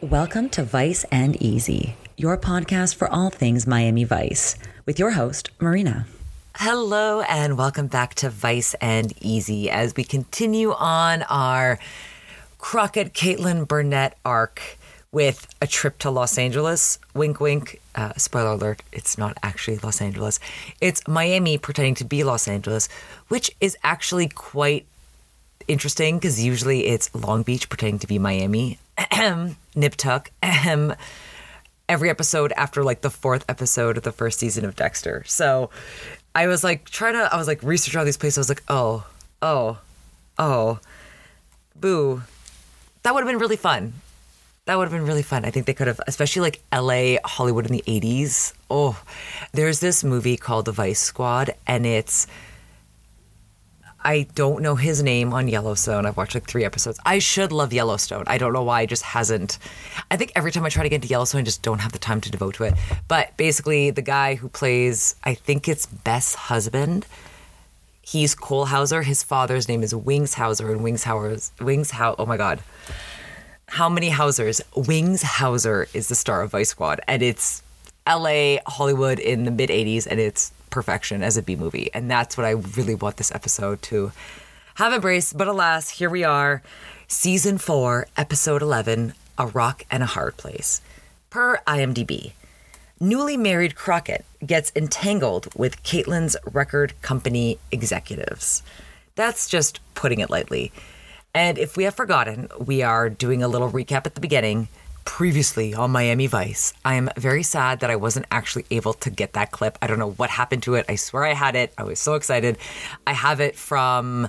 Welcome to Vice and Easy, your podcast for all things Miami Vice, with your host, Marina. Hello, and welcome back to Vice and Easy as we continue on our Crockett Caitlin Burnett arc with a trip to Los Angeles. Wink, wink. Uh, spoiler alert, it's not actually Los Angeles. It's Miami pretending to be Los Angeles, which is actually quite interesting because usually it's Long Beach pretending to be Miami. Ahem. Nip tuck. Ahem. Every episode after like the fourth episode of the first season of Dexter. So I was like trying to, I was like researching all these places. I was like, oh, oh, oh, boo. That would have been really fun. That would have been really fun. I think they could have, especially like LA, Hollywood in the 80s. Oh, there's this movie called The Vice Squad, and it's, I don't know his name on Yellowstone. I've watched like three episodes. I should love Yellowstone. I don't know why. It just hasn't. I think every time I try to get into Yellowstone, I just don't have the time to devote to it. But basically, the guy who plays, I think it's Beth's husband, he's Cole Hauser. His father's name is Wings Hauser, and Wings Hauser's, Wings How, oh my God. How many Hausers? Wings Hauser is the star of Vice Squad, and it's LA, Hollywood in the mid 80s, and it's perfection as a B movie. And that's what I really want this episode to have embraced. But alas, here we are, season four, episode 11 A Rock and a Hard Place. Per IMDb, newly married Crockett gets entangled with Caitlin's record company executives. That's just putting it lightly. And if we have forgotten, we are doing a little recap at the beginning previously on Miami Vice. I am very sad that I wasn't actually able to get that clip. I don't know what happened to it. I swear I had it. I was so excited. I have it from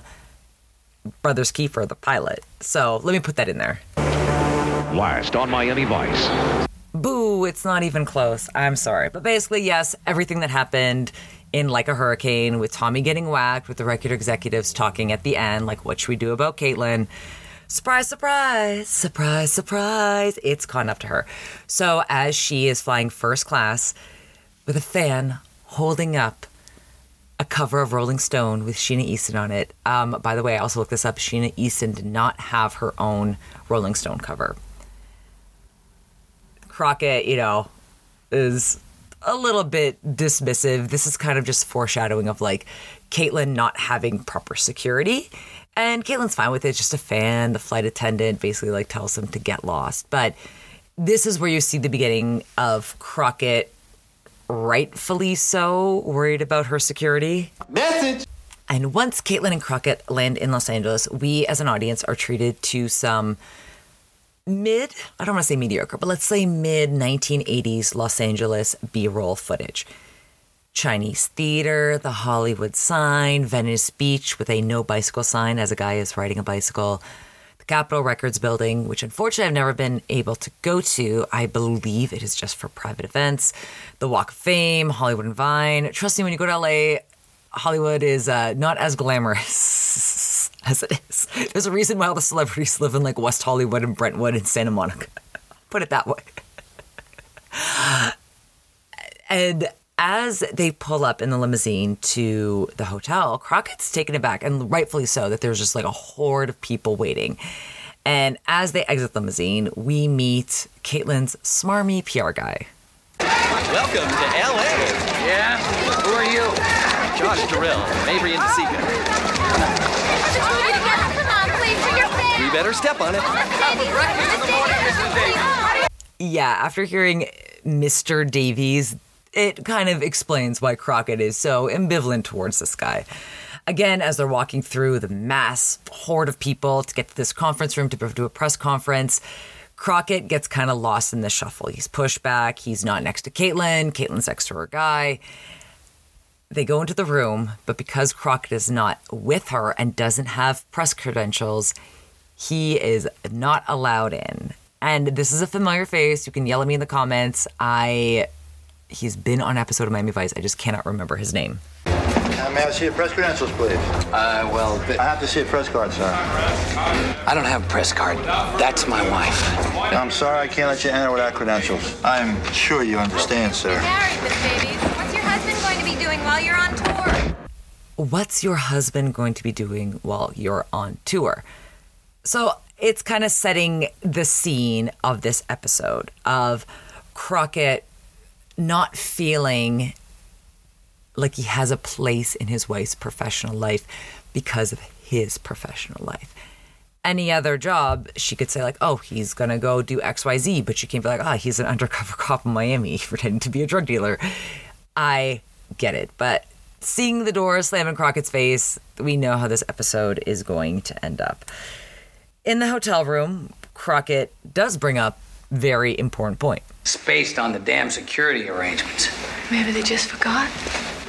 Brother's Keeper, the pilot. So let me put that in there. Last on Miami Vice. Boo, it's not even close. I'm sorry. But basically, yes, everything that happened in Like a Hurricane with Tommy getting whacked, with the record executives talking at the end, like, what should we do about Caitlin? Surprise, surprise, surprise, surprise. It's caught up to her. So, as she is flying first class with a fan holding up a cover of Rolling Stone with Sheena Easton on it. Um, by the way, I also looked this up. Sheena Easton did not have her own Rolling Stone cover. Crockett, you know, is a little bit dismissive. This is kind of just foreshadowing of like Caitlin not having proper security. And Caitlin's fine with it, just a fan. The flight attendant basically like tells him to get lost. But this is where you see the beginning of Crockett, rightfully so, worried about her security. Message. And once Caitlin and Crockett land in Los Angeles, we as an audience are treated to some mid, I don't want to say mediocre, but let's say mid 1980s Los Angeles B roll footage. Chinese theater, the Hollywood sign, Venice Beach with a no bicycle sign as a guy is riding a bicycle, the Capitol Records building, which unfortunately I've never been able to go to. I believe it is just for private events, the Walk of Fame, Hollywood and Vine. Trust me, when you go to LA, Hollywood is uh, not as glamorous as it is. There's a reason why all the celebrities live in like West Hollywood and Brentwood and Santa Monica. Put it that way. And as they pull up in the limousine to the hotel, Crockett's taken aback, and rightfully so, that there's just like a horde of people waiting. And as they exit the limousine, we meet Caitlin's smarmy PR guy. Welcome to LA. Yeah? Who are you? Josh Durrell, Avery and Sika. We better step on it. Yeah, after hearing Mr. Davies, it kind of explains why Crockett is so ambivalent towards this guy. Again, as they're walking through the mass horde of people to get to this conference room to do a press conference, Crockett gets kind of lost in the shuffle. He's pushed back. He's not next to Caitlin. Caitlin's next to her guy. They go into the room, but because Crockett is not with her and doesn't have press credentials, he is not allowed in. And this is a familiar face. You can yell at me in the comments. I he's been on an episode of Miami Vice. I just cannot remember his name. Uh, may I see your press credentials, please? Uh, well, th- I have to see a press card, sir. I don't have a press card. That's my wife. I'm sorry I can't let you enter without credentials. I'm sure you understand, sir. Married, Miss Davies. What's your husband going to be doing while you're on tour? What's your husband going to be doing while you're on tour? So it's kind of setting the scene of this episode of Crockett not feeling like he has a place in his wife's professional life because of his professional life. Any other job, she could say like, "Oh, he's gonna go do X, Y, Z," but she can't be like, "Ah, he's an undercover cop in Miami pretending to be a drug dealer." I get it, but seeing the door slam in Crockett's face, we know how this episode is going to end up. In the hotel room, Crockett does bring up very important point. It's based on the damn security arrangements. Maybe they just forgot.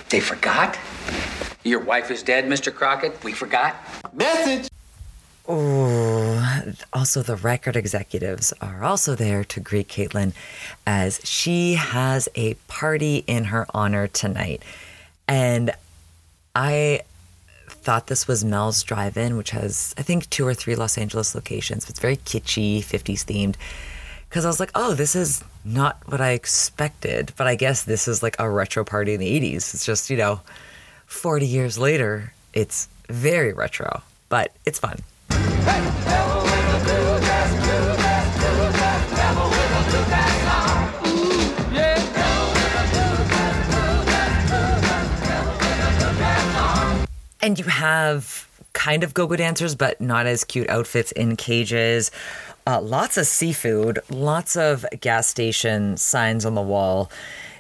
They forgot? Your wife is dead, Mr. Crockett? We forgot? Message. Also, the record executives are also there to greet Caitlin as she has a party in her honor tonight. And I thought this was Mel's Drive In, which has, I think, two or three Los Angeles locations. It's very kitschy, 50s themed. Because I was like, oh, this is not what I expected. But I guess this is like a retro party in the 80s. It's just, you know, 40 years later, it's very retro, but it's fun. And you have kind of go-go dancers, but not as cute outfits in cages. Uh, lots of seafood, lots of gas station signs on the wall.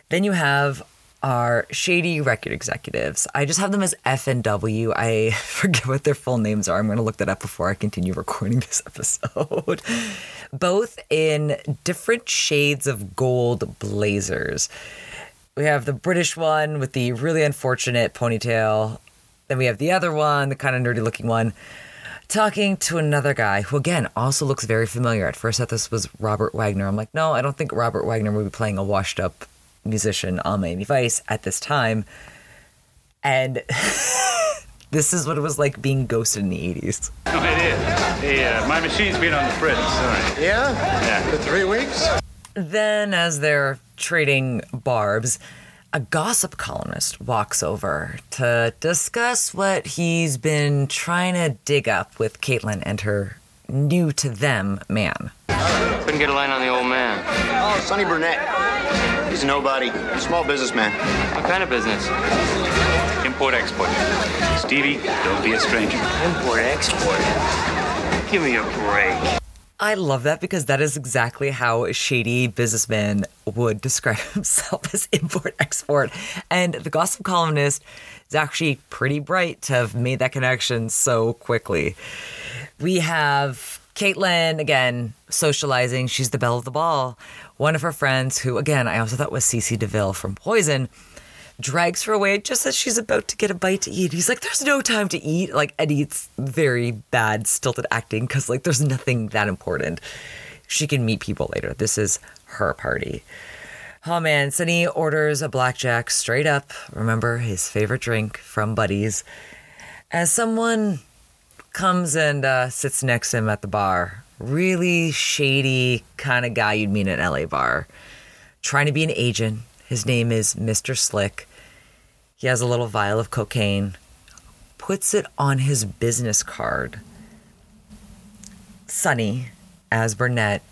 Then you have our shady record executives. I just have them as F and W. I forget what their full names are. I'm going to look that up before I continue recording this episode. Both in different shades of gold blazers. We have the British one with the really unfortunate ponytail. Then we have the other one, the kind of nerdy looking one, talking to another guy who, again, also looks very familiar. At first, I thought this was Robert Wagner. I'm like, no, I don't think Robert Wagner would be playing a washed up musician on Miami Vice at this time. And this is what it was like being ghosted in the 80s. No, it is. Yeah, my machine's been on the fritz. Sorry. Yeah? Yeah. For three weeks? Then, as they're trading barbs, a gossip columnist walks over to discuss what he's been trying to dig up with Caitlin and her new to them man. Couldn't get a line on the old man. Oh, Sonny Burnett. He's a nobody. Small businessman. What kind of business? Import export. Stevie, don't be a stranger. Import export. Give me a break. I love that because that is exactly how a shady businessman would describe himself as import export. And the gossip columnist is actually pretty bright to have made that connection so quickly. We have Caitlin again socializing. She's the belle of the ball. One of her friends, who again I also thought was C.C. DeVille from Poison, drags her away just as she's about to get a bite to eat. He's like, "There's no time to eat." Like Eddie, it's very bad, stilted acting because like there's nothing that important. She can meet people later. This is her party. Oh man, Sonny orders a blackjack straight up. Remember his favorite drink from Buddies. As someone comes and uh, sits next to him at the bar, really shady kind of guy you'd meet at an LA bar, trying to be an agent. His name is Mr. Slick. He has a little vial of cocaine, puts it on his business card. Sonny, as Burnett,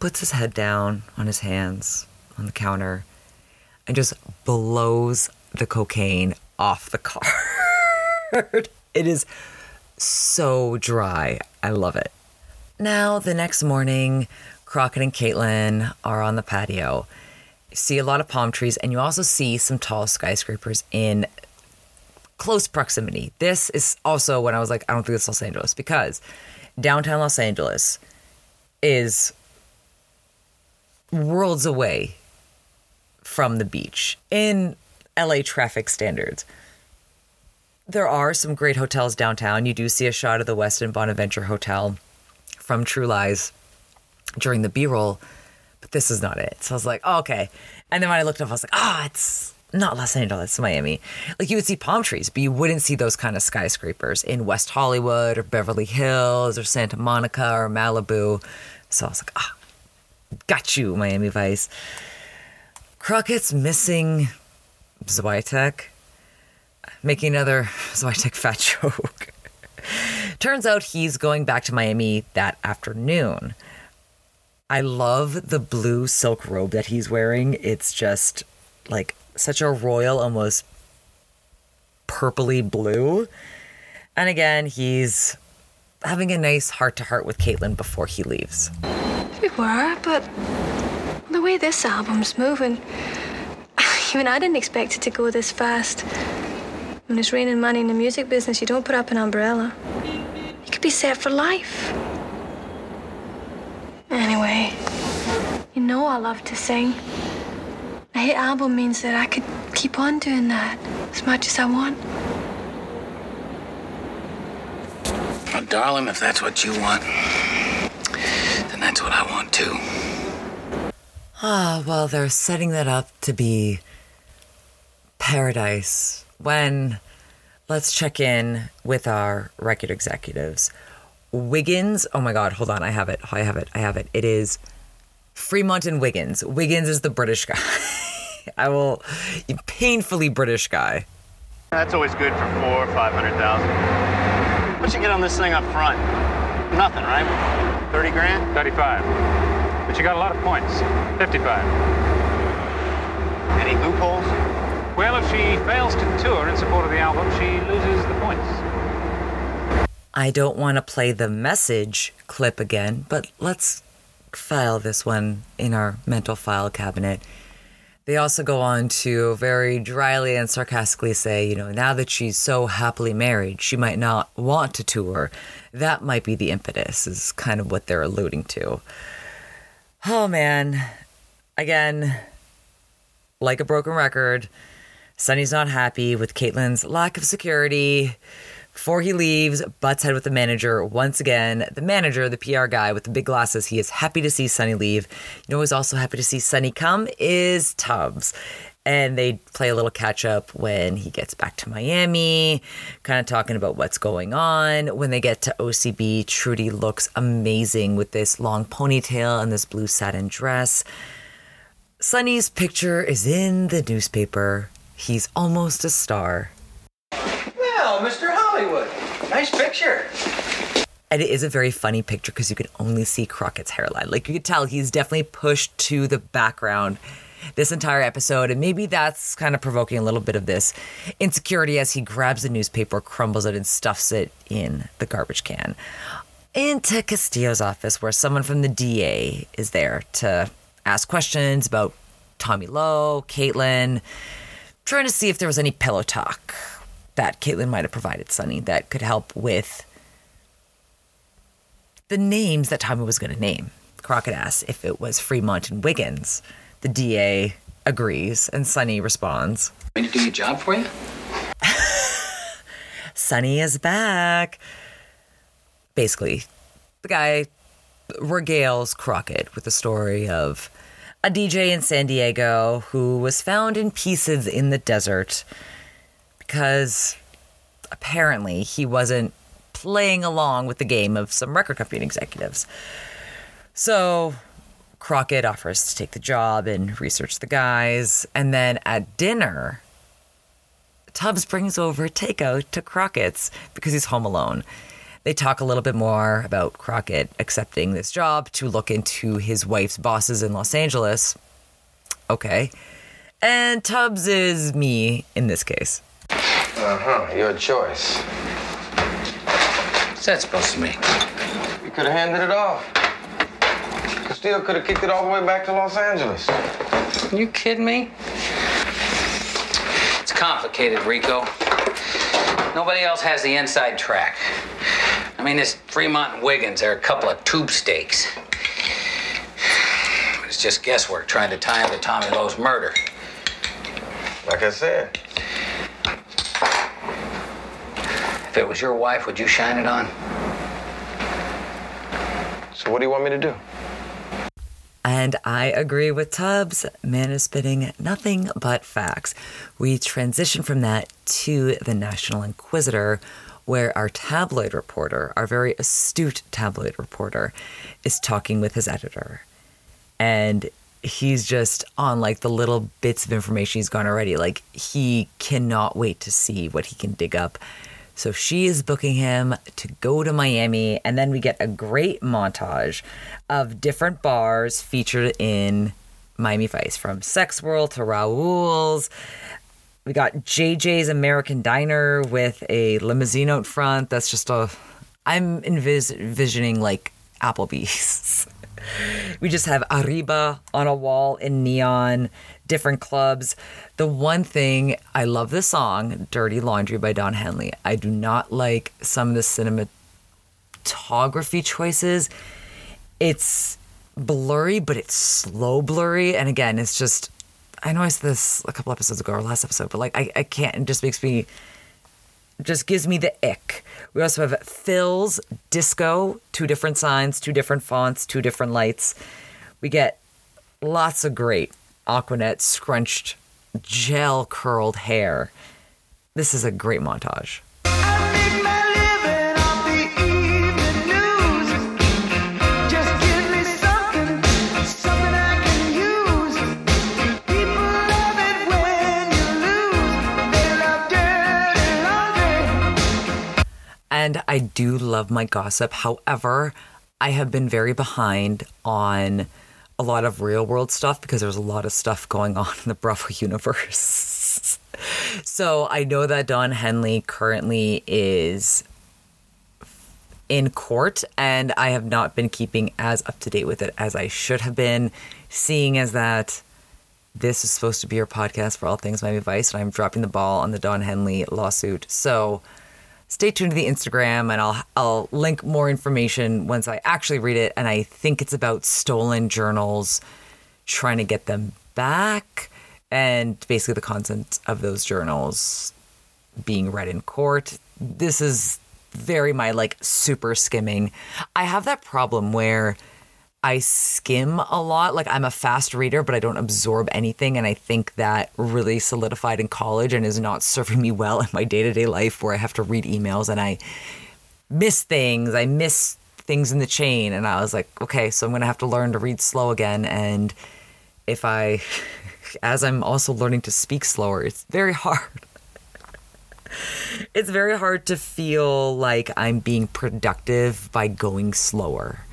puts his head down on his hands on the counter and just blows the cocaine off the card. it is so dry. I love it. Now, the next morning, Crockett and Caitlin are on the patio. See a lot of palm trees, and you also see some tall skyscrapers in close proximity. This is also when I was like, I don't think it's Los Angeles because downtown Los Angeles is worlds away from the beach in LA traffic standards. There are some great hotels downtown. You do see a shot of the Westin Bonaventure Hotel from True Lies during the B roll, but this is not it. So I was like, oh, okay. And then when I looked up, I was like, ah, oh, it's not Los Angeles, Miami. Like you would see palm trees, but you wouldn't see those kind of skyscrapers in West Hollywood or Beverly Hills or Santa Monica or Malibu. So I was like, ah, got you, Miami Vice. Crockett's missing Switek, making another Switek fat joke. Turns out he's going back to Miami that afternoon. I love the blue silk robe that he's wearing. It's just like such a royal, almost purpley blue. And again, he's having a nice heart to heart with Caitlin before he leaves. We were, but the way this album's moving, even I didn't expect it to go this fast. When it's raining money in the music business, you don't put up an umbrella. You could be set for life. Anyway, you know I love to sing. A hit album means that I could keep on doing that as much as I want. Well, darling, if that's what you want, then that's what I want too. Ah, well, they're setting that up to be paradise when let's check in with our record executives. Wiggins, oh my God, hold on, I have it, I have it, I have it. It is Fremont and Wiggins. Wiggins is the British guy. I will, painfully British guy. That's always good for four or five hundred thousand. What you get on this thing up front? Nothing, right? Thirty grand? 35. But you got a lot of points. 55. Any loopholes? Well, if she fails to tour in support of the album, she loses the points. I don't want to play the message clip again, but let's file this one in our mental file cabinet. They also go on to very dryly and sarcastically say, you know, now that she's so happily married, she might not want to tour. That might be the impetus, is kind of what they're alluding to. Oh man. Again, like a broken record, Sonny's not happy with Caitlin's lack of security. Before he leaves, butts head with the manager once again. The manager, the PR guy with the big glasses, he is happy to see Sonny leave. You know who's also happy to see Sonny come is Tubbs. And they play a little catch up when he gets back to Miami, kind of talking about what's going on. When they get to OCB, Trudy looks amazing with this long ponytail and this blue satin dress. Sonny's picture is in the newspaper. He's almost a star. Well, Mr. Nice picture. And it is a very funny picture because you can only see Crockett's hairline. Like you could tell he's definitely pushed to the background this entire episode. And maybe that's kind of provoking a little bit of this insecurity as he grabs the newspaper, crumbles it, and stuffs it in the garbage can. Into Castillo's office, where someone from the DA is there to ask questions about Tommy Lowe, Caitlin, trying to see if there was any pillow talk that Caitlin might have provided Sonny that could help with the names that Tommy was going to name. Crockett asks if it was Fremont and Wiggins. The DA agrees, and Sonny responds. Want me to do your job for you? Sonny is back. Basically, the guy regales Crockett with the story of a DJ in San Diego who was found in pieces in the desert because apparently he wasn't playing along with the game of some record company executives. So Crockett offers to take the job and research the guys. And then at dinner, Tubbs brings over takeout to Crockett's because he's home alone. They talk a little bit more about Crockett accepting this job to look into his wife's bosses in Los Angeles. Okay. And Tubbs is me in this case. Uh huh. Your choice. What's that supposed to mean? You could have handed it off. Castillo could have kicked it all the way back to Los Angeles. You kidding me? It's complicated, Rico. Nobody else has the inside track. I mean, this Fremont and Wiggins are a couple of tube stakes. It's just guesswork trying to tie him to Tommy Lowe's murder. Like I said, If it was your wife, would you shine it on? so what do you want me to do? And I agree with Tubbs. Man is spitting nothing but facts. We transition from that to the National Inquisitor, where our tabloid reporter, our very astute tabloid reporter, is talking with his editor. And he's just on like the little bits of information he's gone already. Like he cannot wait to see what he can dig up. So she is booking him to go to Miami. And then we get a great montage of different bars featured in Miami Vice from Sex World to Raoul's. We got JJ's American Diner with a limousine out front. That's just a. I'm envis- envisioning like Applebee's. we just have Arriba on a wall in neon, different clubs. The one thing I love the song Dirty Laundry by Don Henley. I do not like some of the cinematography choices. It's blurry, but it's slow blurry. And again, it's just, I know I said this a couple episodes ago or last episode, but like, I, I can't, it just makes me, just gives me the ick. We also have Phil's Disco, two different signs, two different fonts, two different lights. We get lots of great Aquanet scrunched, gel curled hair. This is a great montage. And I do love my gossip. However, I have been very behind on a lot of real world stuff because there's a lot of stuff going on in the Bravo universe. so I know that Don Henley currently is in court, and I have not been keeping as up to date with it as I should have been, seeing as that this is supposed to be your podcast for all things Miami Vice, and I'm dropping the ball on the Don Henley lawsuit. So stay tuned to the Instagram and I'll I'll link more information once I actually read it and I think it's about stolen journals trying to get them back and basically the content of those journals being read in court. This is very my like super skimming. I have that problem where I skim a lot. Like I'm a fast reader, but I don't absorb anything. And I think that really solidified in college and is not serving me well in my day to day life where I have to read emails and I miss things. I miss things in the chain. And I was like, okay, so I'm going to have to learn to read slow again. And if I, as I'm also learning to speak slower, it's very hard. it's very hard to feel like I'm being productive by going slower.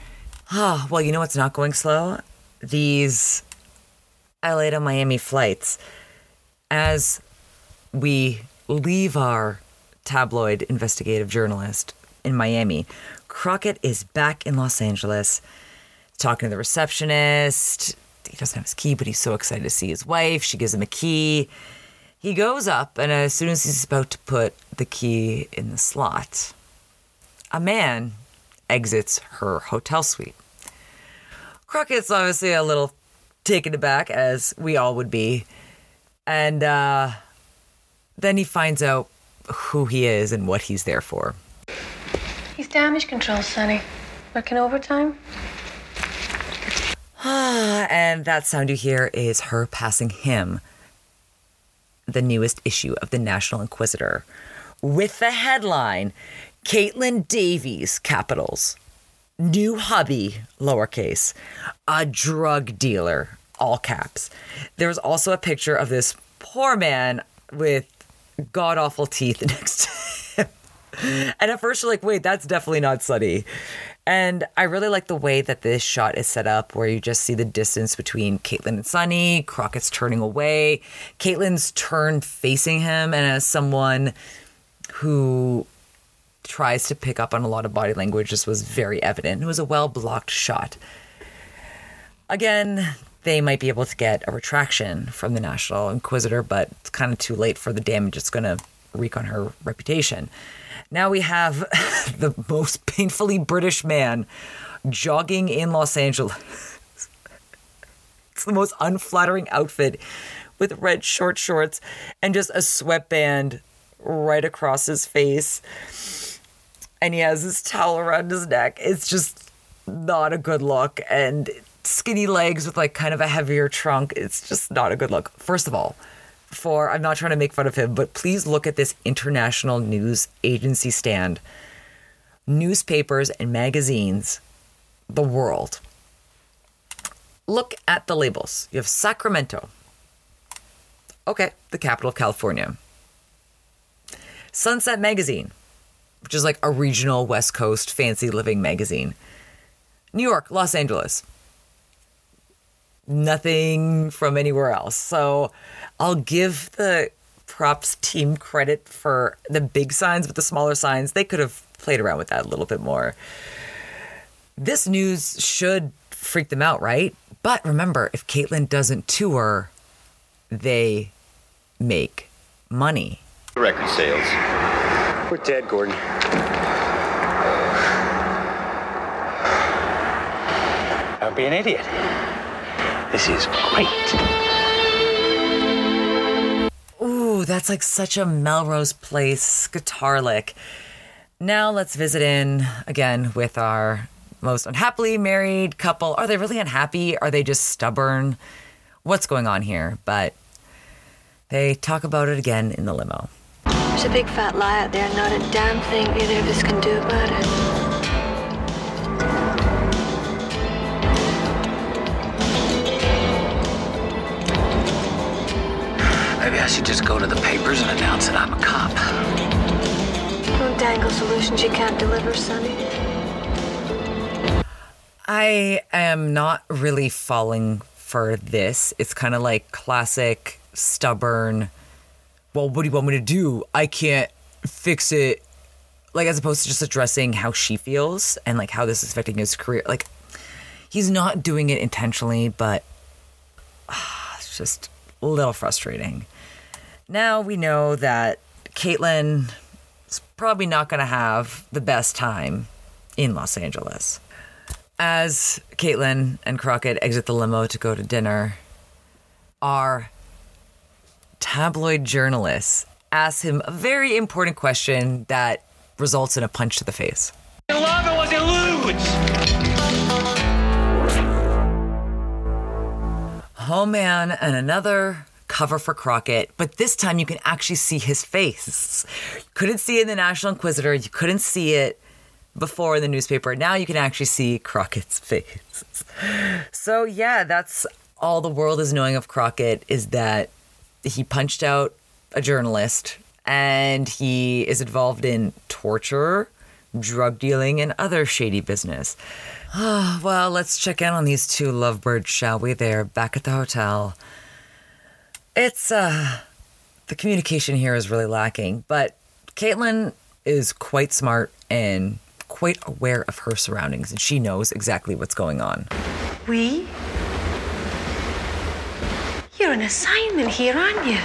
Oh, well, you know what's not going slow? These LA to Miami flights. As we leave our tabloid investigative journalist in Miami, Crockett is back in Los Angeles talking to the receptionist. He doesn't have his key, but he's so excited to see his wife. She gives him a key. He goes up, and as soon as he's about to put the key in the slot, a man exits her hotel suite. Crockett's obviously a little taken aback, as we all would be. And uh, then he finds out who he is and what he's there for. He's damage control, Sonny. Working overtime? Ah, and that sound you hear is her passing him the newest issue of the National Inquisitor with the headline Caitlin Davies, capitals. New hubby, lowercase. A drug dealer, all caps. There's also a picture of this poor man with god awful teeth next to him. And at first you're like, wait, that's definitely not Sonny. And I really like the way that this shot is set up, where you just see the distance between Caitlin and Sonny. Crockett's turning away. Caitlin's turned facing him, and as someone who tries to pick up on a lot of body language, this was very evident. It was a well blocked shot. Again, they might be able to get a retraction from the National Inquisitor, but it's kind of too late for the damage it's going to wreak on her reputation. Now we have the most painfully British man jogging in Los Angeles. it's the most unflattering outfit with red short shorts and just a sweatband right across his face. And he has his towel around his neck. It's just not a good look. And skinny legs with like kind of a heavier trunk. It's just not a good look. First of all, for I'm not trying to make fun of him, but please look at this international news agency stand. Newspapers and magazines, the world. Look at the labels. You have Sacramento. Okay, the capital of California. Sunset Magazine. Which is like a regional West Coast fancy living magazine. New York, Los Angeles. Nothing from anywhere else. So I'll give the props team credit for the big signs, but the smaller signs, they could have played around with that a little bit more. This news should freak them out, right? But remember, if Caitlin doesn't tour, they make money. Record sales. We're dead, Gordon. Don't be an idiot. This is great. Ooh, that's like such a Melrose Place guitar lick. Now let's visit in again with our most unhappily married couple. Are they really unhappy? Are they just stubborn? What's going on here? But they talk about it again in the limo. There's a big fat lie out there, and not a damn thing either of us can do about it. Maybe I should just go to the papers and announce that I'm a cop. Don't dangle solutions you can't deliver, Sonny. I am not really falling for this. It's kind of like classic stubborn. Well, what do you want me to do? I can't fix it. Like as opposed to just addressing how she feels and like how this is affecting his career. Like he's not doing it intentionally, but ah, it's just a little frustrating. Now we know that Caitlin is probably not going to have the best time in Los Angeles. As Caitlin and Crockett exit the limo to go to dinner, our tabloid journalist asks him a very important question that results in a punch to the face. Love it was lose. Home Man and another cover for Crockett, but this time you can actually see his face. You couldn't see it in the National Inquisitor, you couldn't see it before in the newspaper. Now you can actually see Crockett's face. So yeah, that's all the world is knowing of Crockett is that he punched out a journalist and he is involved in torture, drug dealing, and other shady business. Ah, well, let's check in on these two lovebirds, shall we? They're back at the hotel. It's uh the communication here is really lacking, but Caitlin is quite smart and quite aware of her surroundings and she knows exactly what's going on. We? You're an assignment here, aren't you?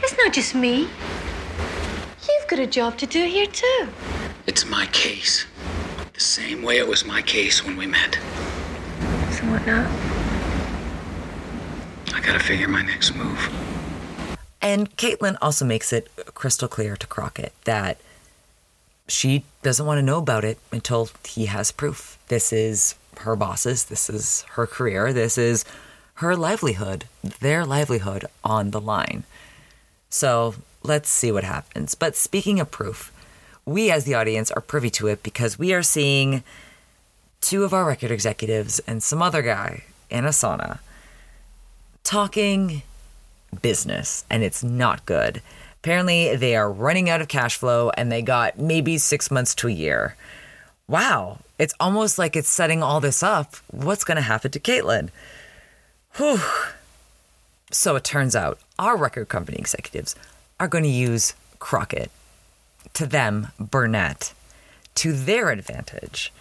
It's not just me. You've got a job to do here, too. It's my case. The same way it was my case when we met. So what now? I gotta figure my next move. And Caitlin also makes it crystal clear to Crockett that she doesn't want to know about it until he has proof. This is her bosses, this is her career, this is her livelihood, their livelihood on the line. So let's see what happens. But speaking of proof, we as the audience are privy to it because we are seeing two of our record executives and some other guy in a sauna talking business, and it's not good. Apparently, they are running out of cash flow and they got maybe six months to a year. Wow, it's almost like it's setting all this up. What's going to happen to Caitlin? Whew. So it turns out our record company executives are going to use Crockett, to them, Burnett, to their advantage.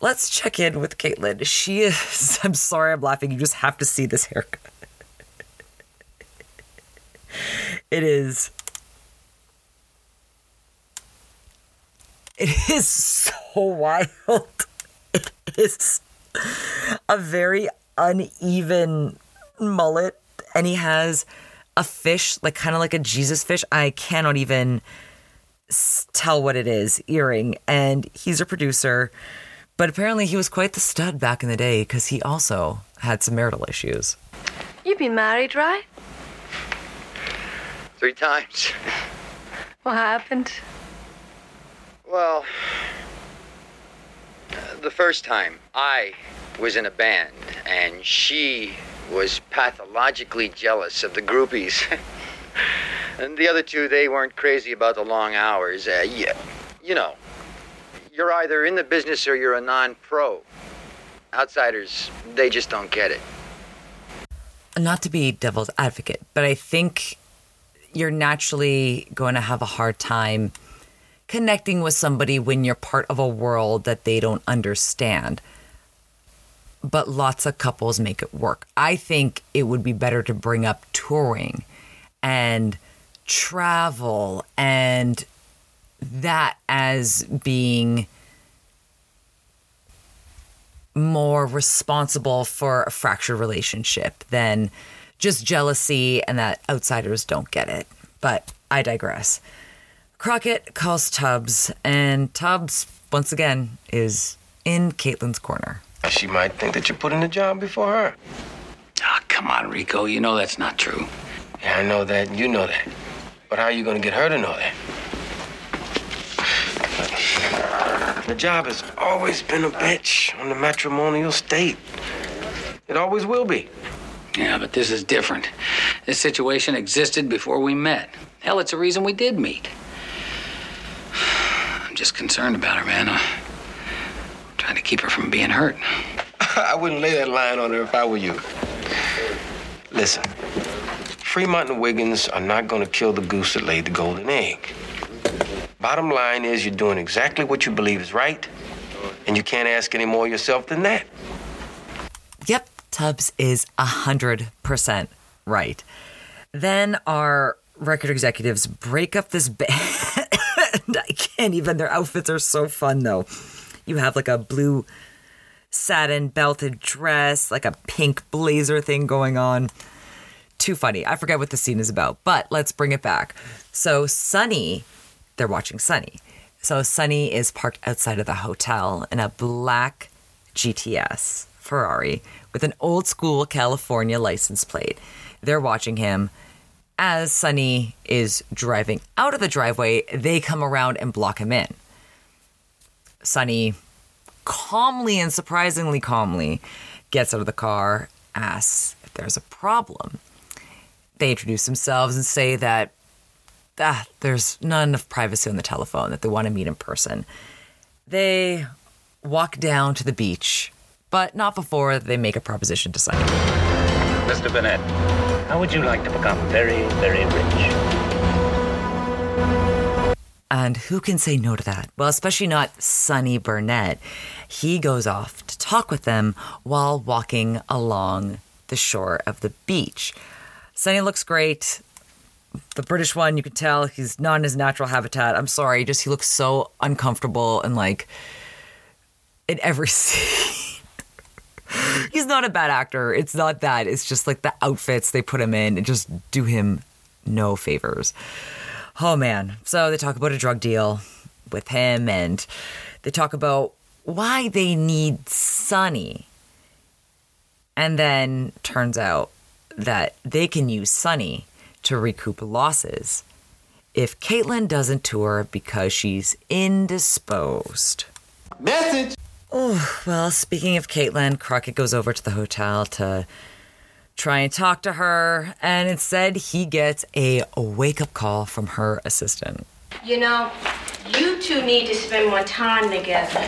Let's check in with Caitlin. She is, I'm sorry I'm laughing, you just have to see this haircut. It is. It is so wild. It is a very uneven mullet, and he has a fish, like kind of like a Jesus fish. I cannot even s- tell what it is, earring. And he's a producer, but apparently he was quite the stud back in the day because he also had some marital issues. You've been married, right? Three times. What happened? Well, uh, the first time I was in a band and she was pathologically jealous of the groupies. And the other two, they weren't crazy about the long hours. Uh, yeah, you know, you're either in the business or you're a non-pro. Outsiders, they just don't get it. Not to be devil's advocate, but I think you're naturally going to have a hard time connecting with somebody when you're part of a world that they don't understand. But lots of couples make it work. I think it would be better to bring up touring and travel and that as being more responsible for a fractured relationship than just jealousy and that outsiders don't get it. But I digress. Crockett calls Tubbs, and Tubbs, once again, is in Caitlin's corner. She might think that you're putting the job before her. Ah, come on, Rico. You know that's not true. Yeah, I know that. You know that. But how are you going to get her to know that? The job has always been a bitch on the matrimonial state. It always will be. Yeah, but this is different. This situation existed before we met. Hell, it's a reason we did meet. I'm just concerned about her, man. I'm trying to keep her from being hurt. I wouldn't lay that line on her if I were you. Listen, Fremont and Wiggins are not going to kill the goose that laid the golden egg. Bottom line is, you're doing exactly what you believe is right, and you can't ask any more yourself than that. Yep, Tubbs is 100% right. Then our record executives break up this band. I can't even, their outfits are so fun though. You have like a blue satin belted dress, like a pink blazer thing going on. Too funny. I forget what the scene is about, but let's bring it back. So, Sonny, they're watching Sonny. So, Sonny is parked outside of the hotel in a black GTS Ferrari with an old school California license plate. They're watching him. As Sonny is driving out of the driveway, they come around and block him in. Sonny calmly and surprisingly calmly gets out of the car, asks if there's a problem. They introduce themselves and say that ah, there's not enough privacy on the telephone, that they want to meet in person. They walk down to the beach, but not before they make a proposition to Sonny. Mr. Burnett, how would you like to become very, very rich? And who can say no to that? Well, especially not Sonny Burnett. He goes off to talk with them while walking along the shore of the beach. Sonny looks great. The British one, you can tell he's not in his natural habitat. I'm sorry, just he looks so uncomfortable and like in every scene. he's not a bad actor. It's not that. It's just like the outfits they put him in and just do him no favors. Oh man. So they talk about a drug deal with him and they talk about why they need Sonny. And then turns out that they can use Sonny to recoup losses if Caitlin doesn't tour because she's indisposed. Message! Oh, well, speaking of Caitlin, Crockett goes over to the hotel to try and talk to her, and instead he gets a wake up call from her assistant. You know, you two need to spend more time together.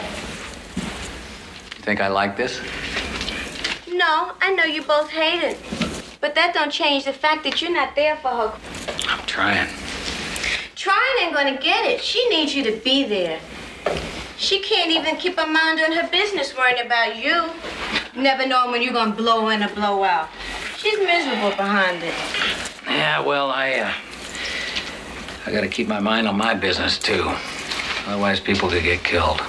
You think I like this? No, I know you both hate it. But that don't change the fact that you're not there for her. I'm trying. Trying ain't gonna get it. She needs you to be there. She can't even keep her mind on her business worrying about you. Never knowing when you're gonna blow in or blow out. She's miserable behind it. Yeah, well, I, uh, I gotta keep my mind on my business, too. Otherwise, people could get killed.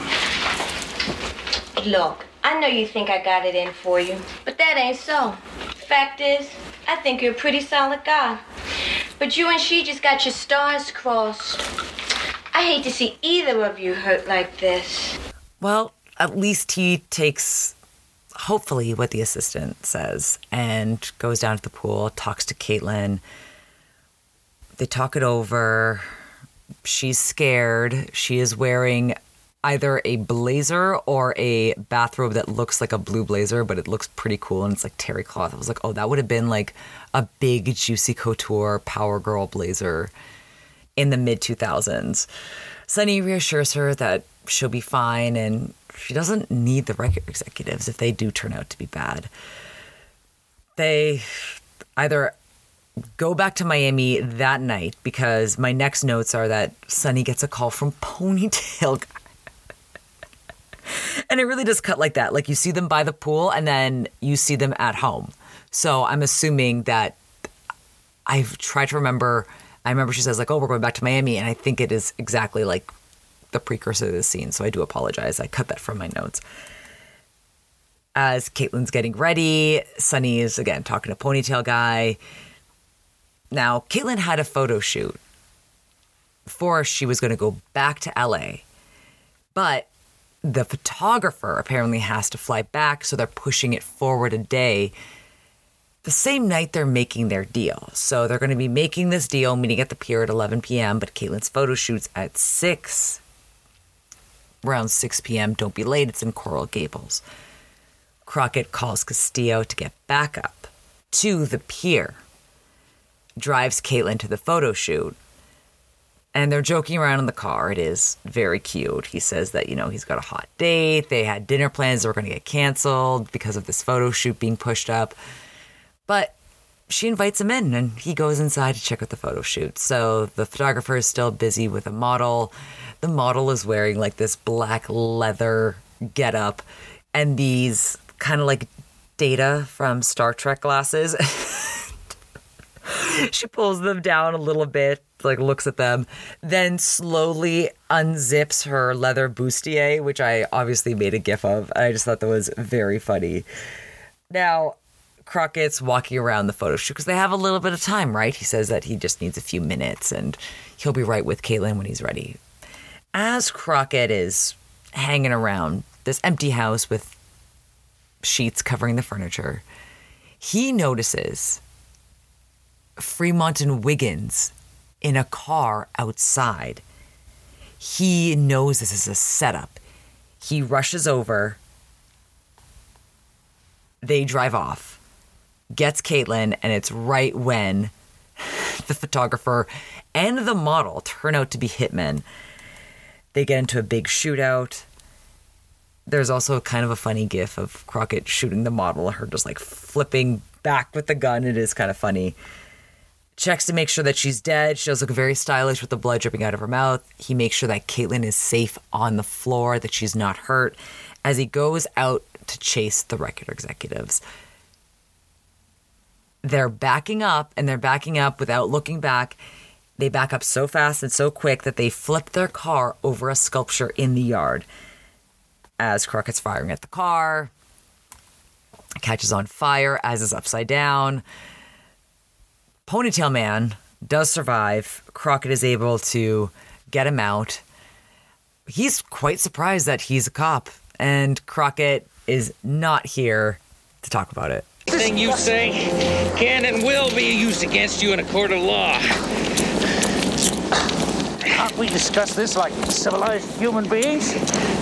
Look, I know you think I got it in for you, but that ain't so. Fact is, I think you're a pretty solid guy. But you and she just got your stars crossed. I hate to see either of you hurt like this. Well, at least he takes, hopefully, what the assistant says and goes down to the pool, talks to Caitlin. They talk it over. She's scared. She is wearing either a blazer or a bathrobe that looks like a blue blazer, but it looks pretty cool and it's like terry cloth. I was like, oh, that would have been like a big, juicy couture Power Girl blazer in the mid 2000s. Sonny reassures her that she'll be fine and she doesn't need the record executives if they do turn out to be bad. They either go back to Miami that night because my next notes are that Sonny gets a call from Ponytail and it really does cut like that. Like you see them by the pool and then you see them at home. So I'm assuming that I've tried to remember. I remember she says like, "Oh, we're going back to Miami," and I think it is exactly like the precursor to this scene. So I do apologize. I cut that from my notes. As Caitlin's getting ready, Sonny is again talking to Ponytail Guy. Now, Caitlin had a photo shoot before she was going to go back to LA, but the photographer apparently has to fly back, so they're pushing it forward a day. The same night they're making their deal. So they're going to be making this deal, meeting at the pier at 11 p.m., but Caitlin's photo shoot's at 6, around 6 p.m. Don't be late, it's in Coral Gables. Crockett calls Castillo to get back up to the pier, drives Caitlin to the photo shoot, and they're joking around in the car. It is very cute. He says that, you know, he's got a hot date. They had dinner plans that were going to get canceled because of this photo shoot being pushed up. But she invites him in and he goes inside to check out the photo shoot. So the photographer is still busy with a model. The model is wearing like this black leather getup and these kind of like data from Star Trek glasses. she pulls them down a little bit, like looks at them, then slowly unzips her leather bustier, which I obviously made a gif of. I just thought that was very funny. Now, Crockett's walking around the photo shoot because they have a little bit of time, right? He says that he just needs a few minutes and he'll be right with Caitlin when he's ready. As Crockett is hanging around this empty house with sheets covering the furniture, he notices Fremont and Wiggins in a car outside. He knows this is a setup. He rushes over. They drive off, gets Caitlin, and it's right when the photographer and the model turn out to be hitmen. They get into a big shootout. There's also kind of a funny gif of Crockett shooting the model, her just like flipping back with the gun. It is kind of funny checks to make sure that she's dead. She does look very stylish with the blood dripping out of her mouth. He makes sure that Caitlin is safe on the floor, that she's not hurt, as he goes out to chase the record executives. They're backing up and they're backing up without looking back. They back up so fast and so quick that they flip their car over a sculpture in the yard. As Crockett's firing at the car, catches on fire as is upside down. Ponytail Man does survive. Crockett is able to get him out. He's quite surprised that he's a cop, and Crockett is not here to talk about it. Thing you say can and will be used against you in a court of law. Can't we discuss this like civilized human beings?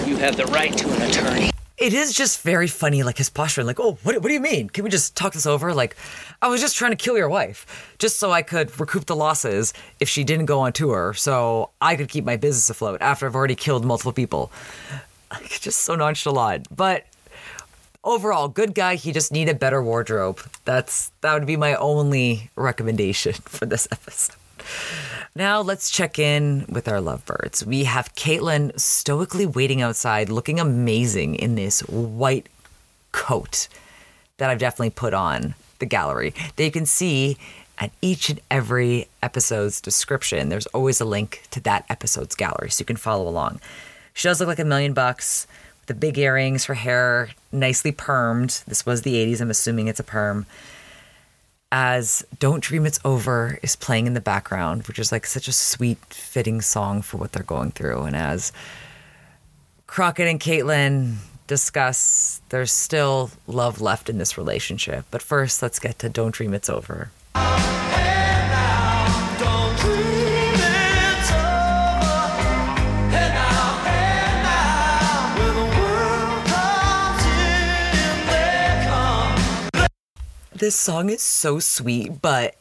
You have the right to an attorney. It is just very funny, like his posture, like, oh, what, what do you mean? Can we just talk this over? Like, I was just trying to kill your wife, just so I could recoup the losses if she didn't go on tour, so I could keep my business afloat after I've already killed multiple people. Like, just so nonchalant. But overall, good guy. He just needed better wardrobe. That's that would be my only recommendation for this episode. Now let's check in with our lovebirds. We have Caitlin stoically waiting outside, looking amazing in this white coat that I've definitely put on the gallery. That you can see at each and every episode's description. There's always a link to that episode's gallery, so you can follow along. She does look like a million bucks the big earrings, her hair nicely permed. This was the 80s, I'm assuming it's a perm as Don't Dream It's Over is playing in the background, which is like such a sweet, fitting song for what they're going through. And as Crockett and Caitlin discuss, there's still love left in this relationship. But first, let's get to Don't Dream It's Over. This song is so sweet, but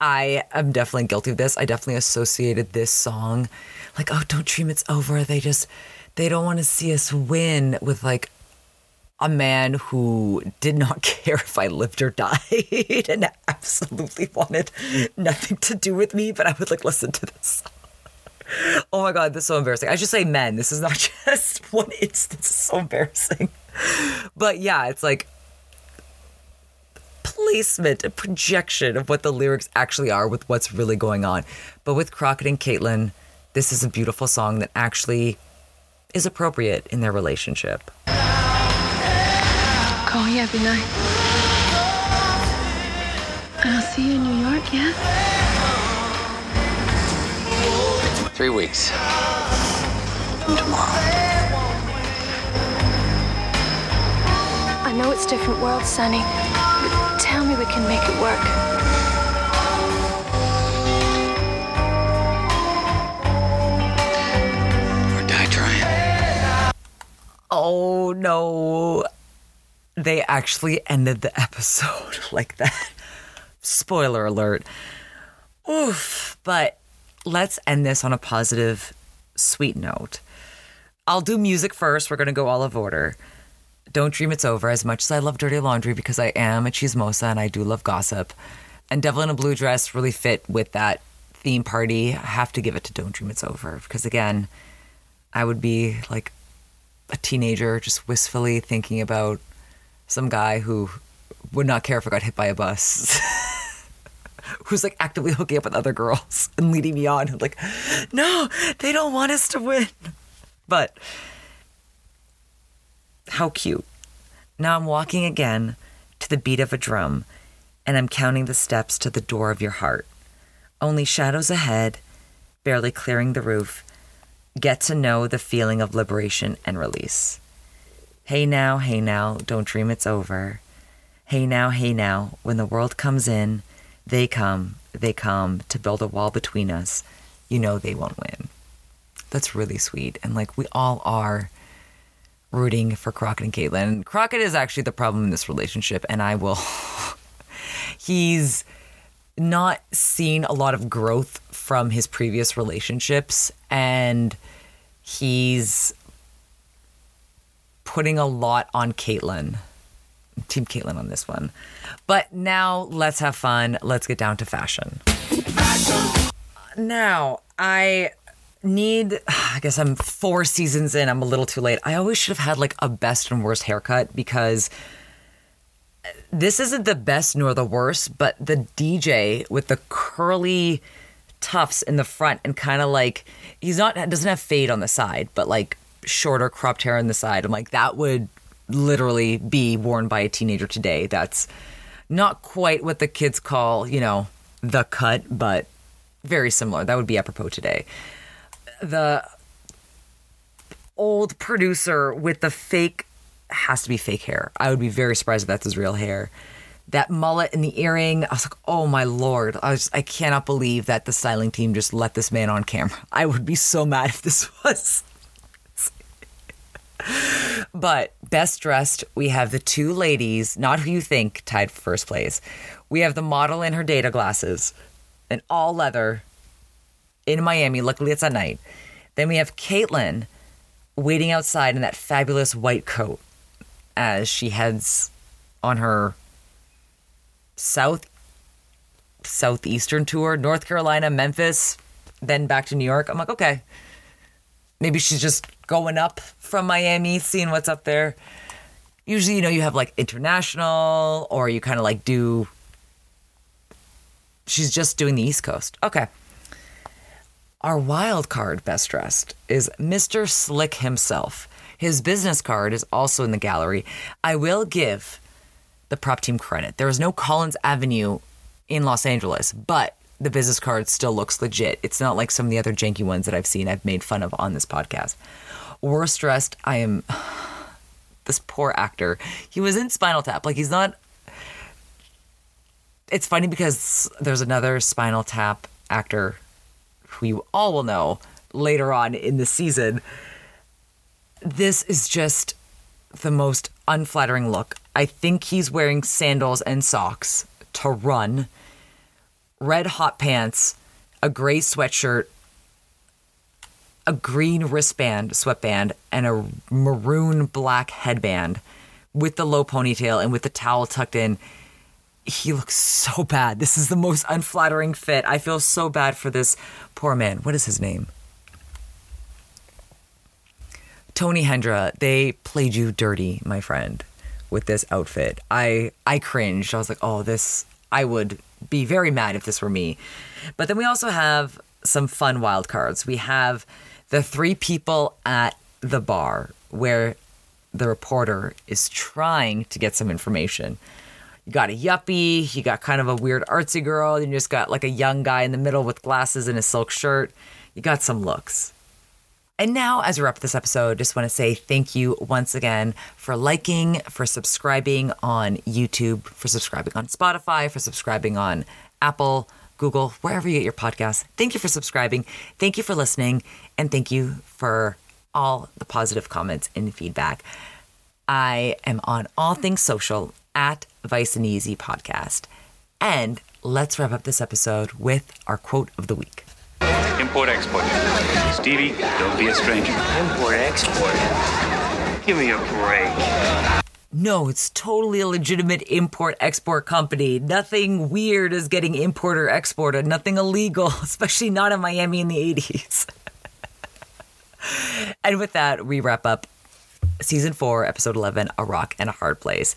I am definitely guilty of this. I definitely associated this song like, oh, don't dream it's over. They just they don't want to see us win with like a man who did not care if I lived or died and absolutely wanted nothing to do with me, but I would like listen to this. Oh my god, this is so embarrassing. I should say men. This is not just one instance. It's so embarrassing. But yeah, it's like placement, a projection of what the lyrics actually are with what's really going on. But with Crockett and Caitlin, this is a beautiful song that actually is appropriate in their relationship. Call you every night. And I'll see you in New York, yeah? Three weeks. From tomorrow. I know it's different worlds, Sonny. But tell me we can make it work. Or die trying. Oh no. They actually ended the episode like that. Spoiler alert. Oof. But let's end this on a positive, sweet note. I'll do music first. We're going to go all of order. Don't Dream It's Over, as much as I love Dirty Laundry because I am a chismosa and I do love gossip. And Devil in a Blue Dress really fit with that theme party. I have to give it to Don't Dream It's Over because, again, I would be like a teenager just wistfully thinking about some guy who would not care if I got hit by a bus. Who's like actively hooking up with other girls and leading me on. Like, no, they don't want us to win. But how cute. Now I'm walking again to the beat of a drum, and I'm counting the steps to the door of your heart. Only shadows ahead, barely clearing the roof. Get to know the feeling of liberation and release. Hey now, hey now, don't dream it's over. Hey now, hey now, when the world comes in, they come, they come to build a wall between us. You know they won't win. That's really sweet. And like we all are rooting for Crockett and Caitlin. Crockett is actually the problem in this relationship, and I will. he's not seen a lot of growth from his previous relationships, and he's putting a lot on Caitlin. Team Caitlin on this one. But now let's have fun. Let's get down to fashion. Now, I need I guess I'm 4 seasons in. I'm a little too late. I always should have had like a best and worst haircut because uh, this isn't the best nor the worst, but the DJ with the curly tufts in the front and kind of like he's not doesn't have fade on the side, but like shorter cropped hair on the side. I'm like that would literally be worn by a teenager today. That's not quite what the kids call, you know, the cut, but very similar. That would be apropos today. The old producer with the fake has to be fake hair. I would be very surprised if that's his real hair. That mullet and the earring, I was like, oh my lord! I was, I cannot believe that the styling team just let this man on camera. I would be so mad if this was. but best dressed, we have the two ladies, not who you think, tied for first place. We have the model in her data glasses, and all leather, in Miami. Luckily, it's at night. Then we have Caitlin waiting outside in that fabulous white coat as she heads on her south southeastern tour, North Carolina, Memphis, then back to New York. I'm like, okay. Maybe she's just going up from Miami, seeing what's up there. Usually, you know, you have like international or you kind of like do she's just doing the East Coast. Okay. Our wild card best dressed is Mr. Slick himself. His business card is also in the gallery. I will give the prop team credit. There is no Collins Avenue in Los Angeles, but the business card still looks legit. It's not like some of the other janky ones that I've seen I've made fun of on this podcast. Worst dressed, I am this poor actor. He was in Spinal Tap. Like he's not it's funny because there's another Spinal Tap actor you all will know later on in the season. This is just the most unflattering look I think he's wearing sandals and socks to run, red hot pants, a gray sweatshirt, a green wristband, sweatband, and a maroon black headband with the low ponytail and with the towel tucked in. He looks so bad. This is the most unflattering fit. I feel so bad for this poor man. What is his name? Tony Hendra, they played you dirty, my friend, with this outfit. I I cringed. I was like, "Oh, this I would be very mad if this were me." But then we also have some fun wild cards. We have the three people at the bar where the reporter is trying to get some information. You got a yuppie, you got kind of a weird artsy girl, then you just got like a young guy in the middle with glasses and a silk shirt. You got some looks. And now, as we wrap this episode, just want to say thank you once again for liking, for subscribing on YouTube, for subscribing on Spotify, for subscribing on Apple, Google, wherever you get your podcasts. Thank you for subscribing. Thank you for listening. And thank you for all the positive comments and feedback. I am on all things social at Vice and Easy Podcast. And let's wrap up this episode with our quote of the week. Import export. Stevie, don't be a stranger. Import export. Give me a break. No, it's totally a legitimate import export company. Nothing weird is getting import or exported. Nothing illegal, especially not in Miami in the 80s. and with that, we wrap up season four, episode 11 A Rock and a Hard Place.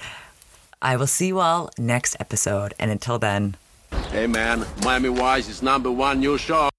I will see you all next episode. And until then, Hey man, Miami Vice is number one new show.